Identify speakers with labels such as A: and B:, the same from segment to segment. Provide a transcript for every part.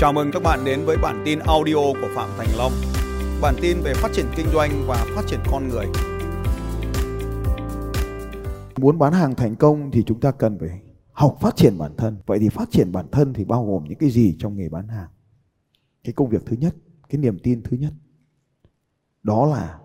A: Chào mừng các bạn đến với bản tin audio của Phạm Thành Long. Bản tin về phát triển kinh doanh và phát triển con người.
B: Muốn bán hàng thành công thì chúng ta cần phải học phát triển bản thân. Vậy thì phát triển bản thân thì bao gồm những cái gì trong nghề bán hàng? Cái công việc thứ nhất, cái niềm tin thứ nhất. Đó là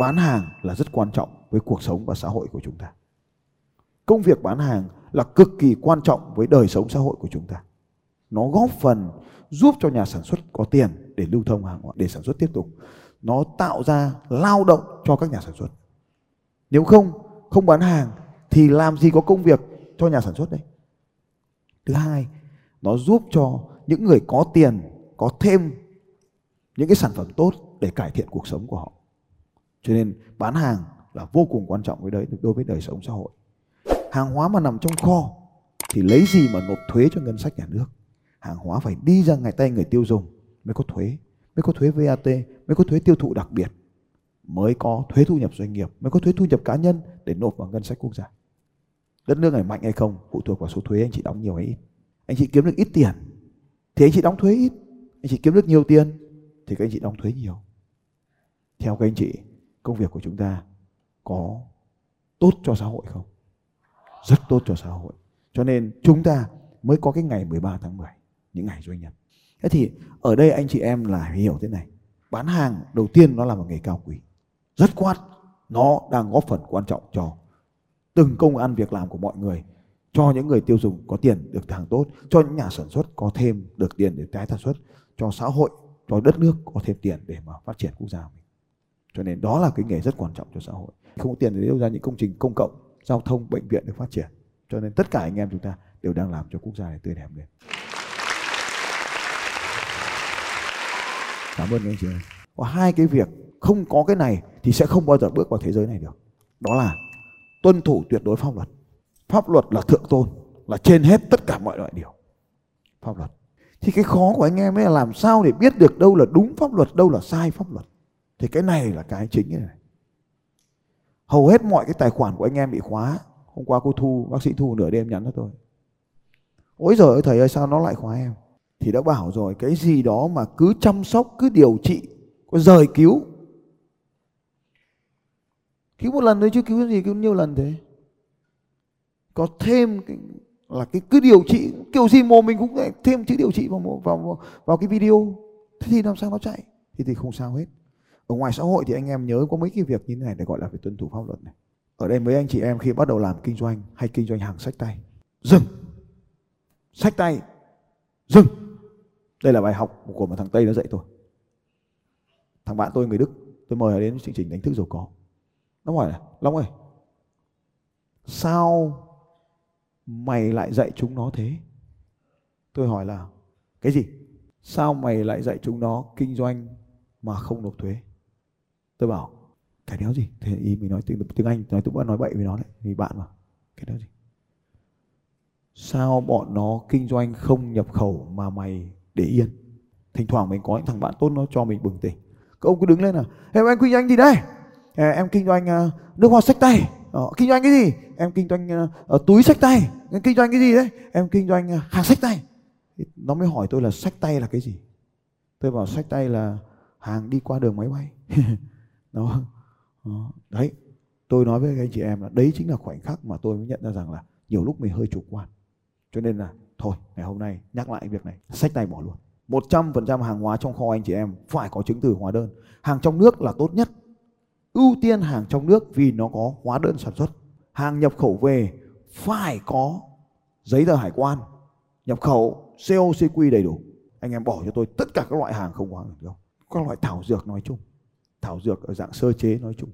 B: bán hàng là rất quan trọng với cuộc sống và xã hội của chúng ta. Công việc bán hàng là cực kỳ quan trọng với đời sống xã hội của chúng ta nó góp phần giúp cho nhà sản xuất có tiền để lưu thông hàng hóa, để sản xuất tiếp tục. Nó tạo ra lao động cho các nhà sản xuất. Nếu không không bán hàng thì làm gì có công việc cho nhà sản xuất đấy thứ hai, nó giúp cho những người có tiền, có thêm những cái sản phẩm tốt để cải thiện cuộc sống của họ. Cho nên bán hàng là vô cùng quan trọng với đấy đối với đời sống xã hội. Hàng hóa mà nằm trong kho thì lấy gì mà nộp thuế cho ngân sách nhà nước? Hàng hóa phải đi ra ngay tay người tiêu dùng mới có thuế, mới có thuế VAT mới có thuế tiêu thụ đặc biệt, mới có thuế thu nhập doanh nghiệp, mới có thuế thu nhập cá nhân để nộp vào ngân sách quốc gia. Đất nước này mạnh hay không phụ thuộc vào số thuế anh chị đóng nhiều hay ít. Anh chị kiếm được ít tiền thì anh chị đóng thuế ít, anh chị kiếm được nhiều tiền thì các anh chị đóng thuế nhiều. Theo các anh chị, công việc của chúng ta có tốt cho xã hội không? Rất tốt cho xã hội. Cho nên chúng ta mới có cái ngày 13 tháng 10 những ngày doanh nhân. Thế thì ở đây anh chị em là hiểu thế này, bán hàng đầu tiên nó là một nghề cao quý. Rất quan nó đang góp phần quan trọng cho từng công ăn việc làm của mọi người, cho những người tiêu dùng có tiền được hàng tốt, cho những nhà sản xuất có thêm được tiền để tái sản xuất, cho xã hội, cho đất nước có thêm tiền để mà phát triển quốc gia mình. Cho nên đó là cái nghề rất quan trọng cho xã hội. Không có tiền để đưa ra những công trình công cộng, giao thông, bệnh viện được phát triển. Cho nên tất cả anh em chúng ta đều đang làm cho quốc gia này tươi đẹp lên. Cảm ơn anh chị ơi. Có hai cái việc không có cái này thì sẽ không bao giờ bước vào thế giới này được. Đó là tuân thủ tuyệt đối pháp luật. Pháp luật là thượng tôn, là trên hết tất cả mọi loại điều. Pháp luật. Thì cái khó của anh em ấy là làm sao để biết được đâu là đúng pháp luật, đâu là sai pháp luật. Thì cái này là cái chính này. Hầu hết mọi cái tài khoản của anh em bị khóa. Hôm qua cô thu, bác sĩ thu nửa đêm nhắn cho tôi. Ôi giời ơi, thầy ơi, sao nó lại khóa em? Thì đã bảo rồi cái gì đó mà cứ chăm sóc cứ điều trị có rời cứu. Cứu một lần thôi chứ cứu gì cứu nhiều lần thế. Có thêm cái, là cái cứ điều trị kiểu gì mồm mình cũng thêm chữ điều trị vào vào vào, vào cái video. Thế thì làm sao nó chạy? Thì thì không sao hết. Ở ngoài xã hội thì anh em nhớ có mấy cái việc như thế này để gọi là phải tuân thủ pháp luật này. Ở đây mấy anh chị em khi bắt đầu làm kinh doanh hay kinh doanh hàng sách tay dừng. Sách tay dừng đây là bài học của một thằng tây nó dạy tôi. Thằng bạn tôi người đức tôi mời nó đến chương trình đánh thức giàu có. Nó hỏi là long ơi sao mày lại dạy chúng nó thế? Tôi hỏi là cái gì? Sao mày lại dạy chúng nó kinh doanh mà không nộp thuế? Tôi bảo cái đéo gì? Thế ý mình nói tiếng, tiếng anh nói tôi vẫn nói bậy với nó đấy vì bạn mà. Cái đéo gì? Sao bọn nó kinh doanh không nhập khẩu mà mày để yên. Thỉnh thoảng mình có những thằng bạn tốt nó cho mình bừng tỉnh. Các ông cứ đứng lên là em anh kinh doanh gì đây? À, em kinh doanh ờ, nước hoa sách tay. Ờ, kinh doanh cái gì? Em kinh doanh uh, túi sách tay. Em kinh doanh cái gì đấy? Em kinh doanh uh, hàng sách tay. Nó mới hỏi tôi là sách tay là cái gì? Tôi bảo sách tay là hàng đi qua đường máy bay. Đó. đó đấy. Tôi nói với các anh chị em là đấy chính là khoảnh khắc mà tôi mới nhận ra rằng là nhiều lúc mình hơi chủ quan. Cho nên là thôi, ngày hôm nay nhắc lại việc này, sách tay bỏ luôn. 100% hàng hóa trong kho anh chị em phải có chứng từ hóa đơn. Hàng trong nước là tốt nhất. Ưu tiên hàng trong nước vì nó có hóa đơn sản xuất. Hàng nhập khẩu về phải có giấy tờ hải quan. Nhập khẩu COCQ đầy đủ. Anh em bỏ cho tôi tất cả các loại hàng không hóa được các loại thảo dược nói chung, thảo dược ở dạng sơ chế nói chung.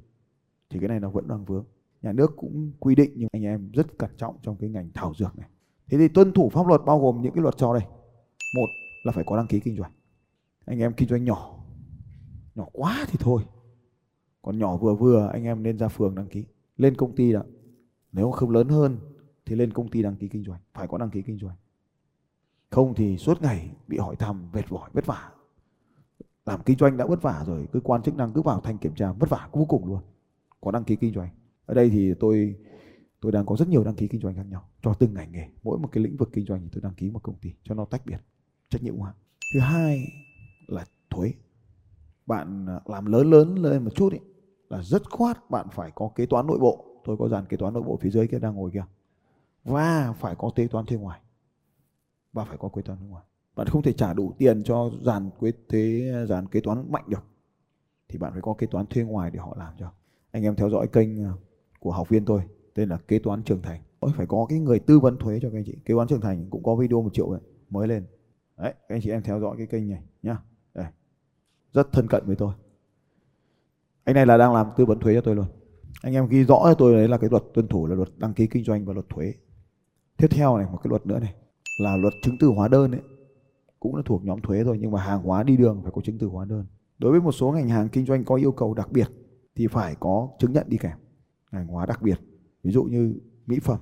B: Thì cái này nó vẫn đang vướng. Nhà nước cũng quy định nhưng anh em rất cẩn trọng trong cái ngành thảo dược này thế thì tuân thủ pháp luật bao gồm những cái luật sau đây. Một là phải có đăng ký kinh doanh. Anh em kinh doanh nhỏ. Nhỏ quá thì thôi. Còn nhỏ vừa vừa, anh em nên ra phường đăng ký. Lên công ty đó nếu không lớn hơn, thì lên công ty đăng ký kinh doanh. Phải có đăng ký kinh doanh. Không thì suốt ngày bị hỏi thăm, vệt vỏi, vất vả. Làm kinh doanh đã vất vả rồi, cơ quan chức năng cứ vào thanh kiểm tra, vất vả vô cùng luôn. Có đăng ký kinh doanh. Ở đây thì tôi tôi đang có rất nhiều đăng ký kinh doanh khác nhau cho từng ngành nghề. Mỗi một cái lĩnh vực kinh doanh thì tôi đăng ký một công ty cho nó tách biệt trách nhiệm hóa thứ hai là thuế. Bạn à, làm lớn lớn lên một chút ý, là rất khoát bạn phải có kế toán nội bộ. Tôi có dàn kế toán nội bộ phía dưới kia đang ngồi kia. Và phải có kế toán thuê ngoài. Và phải có kế toán thuê ngoài. Bạn không thể trả đủ tiền cho dàn kế thế dàn kế toán mạnh được. Thì bạn phải có kế toán thuê ngoài để họ làm cho. Anh em theo dõi kênh à, của học viên tôi tên là kế toán trưởng thành. Phải có cái người tư vấn thuế cho các anh chị. Kế toán trưởng thành cũng có video một triệu đấy, mới lên. Đấy, các anh chị em theo dõi cái kênh này nhá. Đây. Rất thân cận với tôi. Anh này là đang làm tư vấn thuế cho tôi luôn. Anh em ghi rõ cho tôi đấy là cái luật tuân thủ là luật đăng ký kinh doanh và luật thuế. Tiếp theo này, một cái luật nữa này, là luật chứng từ hóa đơn ấy. Cũng là thuộc nhóm thuế thôi, nhưng mà hàng hóa đi đường phải có chứng từ hóa đơn. Đối với một số ngành hàng kinh doanh có yêu cầu đặc biệt thì phải có chứng nhận đi kèm. Ngành hóa đặc biệt ví dụ như mỹ phẩm,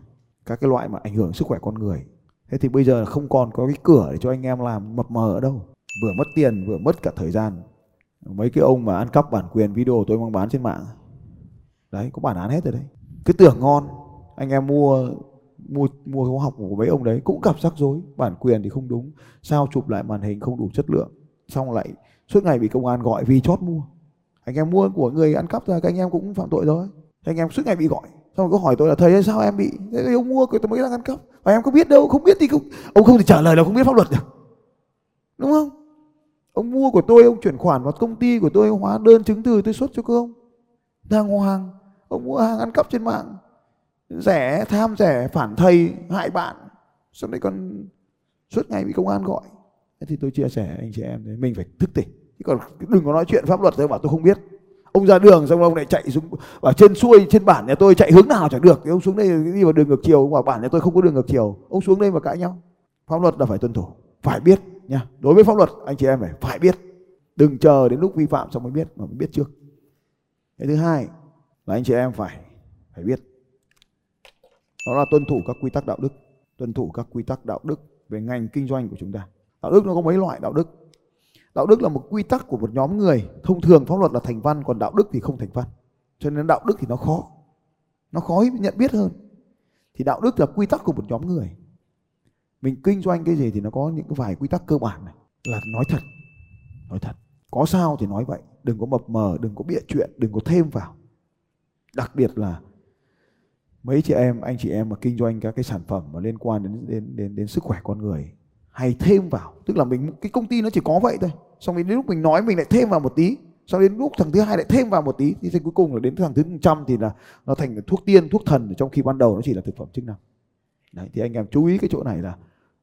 B: các cái loại mà ảnh hưởng sức khỏe con người. Thế thì bây giờ không còn có cái cửa để cho anh em làm mập mờ ở đâu. Vừa mất tiền, vừa mất cả thời gian. Mấy cái ông mà ăn cắp bản quyền video tôi mang bán trên mạng. Đấy, có bản án hết rồi đấy. Cứ tưởng ngon, anh em mua mua mua khóa học của mấy ông đấy cũng gặp rắc rối. Bản quyền thì không đúng, sao chụp lại màn hình không đủ chất lượng, xong lại suốt ngày bị công an gọi vì chót mua. Anh em mua của người ăn cắp ra, các anh em cũng phạm tội rồi. Anh em suốt ngày bị gọi xong rồi có hỏi tôi là thầy sao em bị thế ông mua của tôi mới đang ăn cắp. Và em có biết đâu, không biết thì không ông không thể trả lời là không biết pháp luật được đúng không? Ông mua của tôi, ông chuyển khoản vào công ty của tôi hóa đơn chứng từ tôi xuất cho cơ ông. Đàng hoàng. Ông mua hàng ăn cắp trên mạng. Rẻ, tham rẻ, phản thầy, hại bạn. Xong đấy còn suốt ngày bị công an gọi. Thế thì tôi chia sẻ anh chị em đấy, mình phải thức tỉnh. Chứ còn đừng có nói chuyện pháp luật, tôi bảo tôi không biết ông ra đường xong ông lại chạy xuống, ở trên xuôi, trên bản nhà tôi chạy hướng nào chẳng được. Thì ông xuống đây đi vào đường ngược chiều, ông bảo bản nhà tôi không có đường ngược chiều. Ông xuống đây mà cãi nhau. Pháp luật là phải tuân thủ, phải biết nha. Đối với pháp luật, anh chị em phải phải biết. Đừng chờ đến lúc vi phạm xong mới biết, mà mới biết trước. Cái thứ hai là anh chị em phải phải biết. Đó là tuân thủ các quy tắc đạo đức, tuân thủ các quy tắc đạo đức về ngành kinh doanh của chúng ta. Đạo đức nó có mấy loại đạo đức? Đạo đức là một quy tắc của một nhóm người. Thông thường pháp luật là thành văn, còn đạo đức thì không thành văn. Cho nên đạo đức thì nó khó. Nó khó nhận biết hơn. Thì đạo đức là quy tắc của một nhóm người. Mình kinh doanh cái gì thì nó có những cái vài quy tắc cơ bản này. Là nói thật. Nói thật. Có sao thì nói vậy. Đừng có mập mờ, đừng có bịa chuyện, đừng có thêm vào. Đặc biệt là mấy chị em, anh chị em mà kinh doanh các cái sản phẩm mà liên quan đến đến đến đến sức khỏe con người, hay thêm vào. Tức là mình, cái công ty nó chỉ có vậy thôi xong đến lúc mình nói mình lại thêm vào một tí. Sau đến lúc thằng thứ hai lại thêm vào một tí, thì cuối cùng là đến thằng thứ trăm thì là nó thành thuốc tiên, thuốc thần trong khi ban đầu nó chỉ là thực phẩm chức năng. Đấy, thì anh em chú ý cái chỗ này là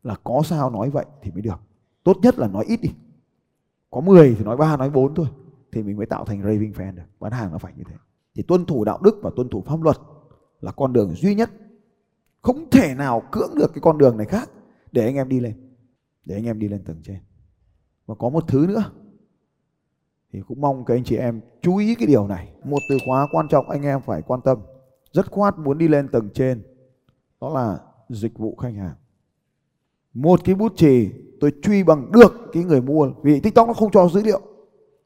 B: là có sao nói vậy thì mới được. Tốt nhất là nói ít đi. Có 10 thì nói ba, nói bốn thôi, thì mình mới tạo thành raving fan được. Bán hàng nó phải như thế. Thì tuân thủ đạo đức và tuân thủ pháp luật là con đường duy nhất. Không thể nào cưỡng được cái con đường này khác. Để anh em đi lên. Để anh em đi lên tầng trên và có một thứ nữa. Thì cũng mong các anh chị em chú ý cái điều này. Một từ khóa quan trọng anh em phải quan tâm, rất khoát muốn đi lên tầng trên, đó là dịch vụ khách hàng. Một cái bút chì tôi truy bằng được cái người mua, vì tiktok nó không cho dữ liệu.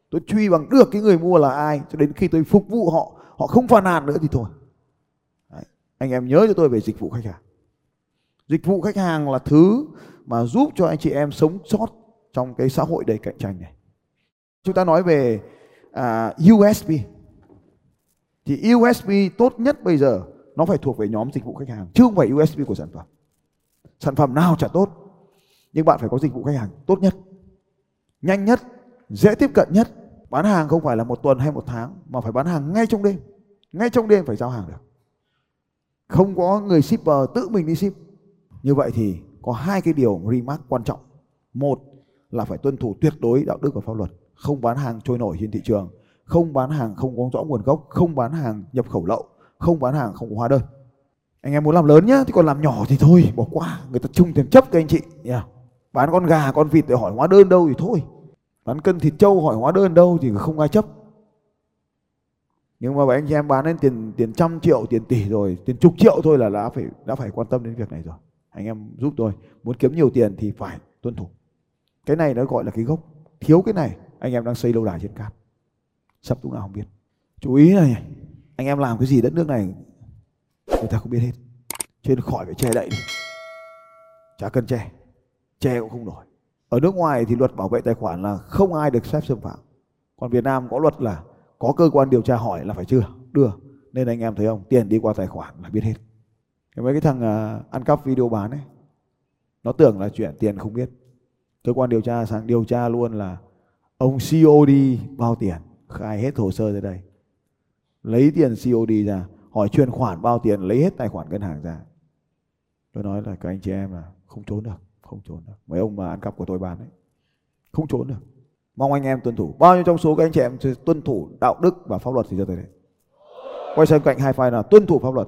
B: Tôi truy bằng được cái người mua là ai, cho đến khi tôi phục vụ họ họ không phàn nàn nữa thì thôi. Đấy. anh em nhớ cho tôi về dịch vụ khách hàng. Dịch vụ khách hàng là thứ mà giúp cho anh chị em sống sót trong cái xã hội đầy cạnh tranh này. Chúng ta nói về à, USB thì USB tốt nhất bây giờ nó phải thuộc về nhóm dịch vụ khách hàng chứ không phải USB của sản phẩm. Sản phẩm nào chả tốt nhưng bạn phải có dịch vụ khách hàng tốt nhất nhanh nhất dễ tiếp cận nhất. Bán hàng không phải là một tuần hay một tháng mà phải bán hàng ngay trong đêm. Ngay trong đêm phải giao hàng được. Không có người shipper tự mình đi ship. Như vậy thì có hai cái điều remark quan trọng. Một là phải tuân thủ tuyệt đối đạo đức và pháp luật, không bán hàng trôi nổi trên thị trường, không bán hàng không có rõ nguồn gốc, không bán hàng nhập khẩu lậu, không bán hàng không có hóa đơn. Anh em muốn làm lớn nhá, thì còn làm nhỏ thì thôi, bỏ qua, người ta chung tiền chấp các anh chị yeah. bán con gà, con vịt để hỏi hóa đơn đâu thì thôi. Bán cân thịt trâu hỏi hóa đơn đâu thì không ai chấp. Nhưng mà anh chị em bán đến tiền tiền trăm triệu, tiền tỷ rồi, tiền chục triệu thôi là đã phải đã phải quan tâm đến việc này rồi. Anh em giúp tôi, muốn kiếm nhiều tiền thì phải tuân thủ cái này nó gọi là cái gốc. Thiếu cái này anh em đang xây lâu đài trên cát sập lúc nào không biết. Chú ý này anh em làm cái gì đất nước này người ta không biết hết. Cho nên khỏi phải che đậy đi. Chả cần che. Che cũng không nổi. Ở nước ngoài thì luật bảo vệ tài khoản là không ai được phép xâm phạm. Còn Việt Nam có luật là có cơ quan điều tra hỏi là phải chưa? Đưa. Nên anh em thấy không? Tiền đi qua tài khoản là biết hết. Mấy cái thằng uh, ăn cắp video bán ấy nó tưởng là chuyện tiền không biết cơ quan điều tra sang điều tra luôn là ông COD bao tiền, khai hết hồ sơ ra đây. Lấy tiền COD ra, hỏi chuyển khoản bao tiền, lấy hết tài khoản ngân hàng ra. Tôi nói là các anh chị em là không trốn được, không trốn được. Mấy ông mà ăn cắp của tôi bán đấy, không trốn được. Mong anh em tuân thủ. Bao nhiêu trong số các anh chị em tuân thủ đạo đức và pháp luật thì cho tôi đấy quay sang cạnh hai file là tuân thủ pháp luật.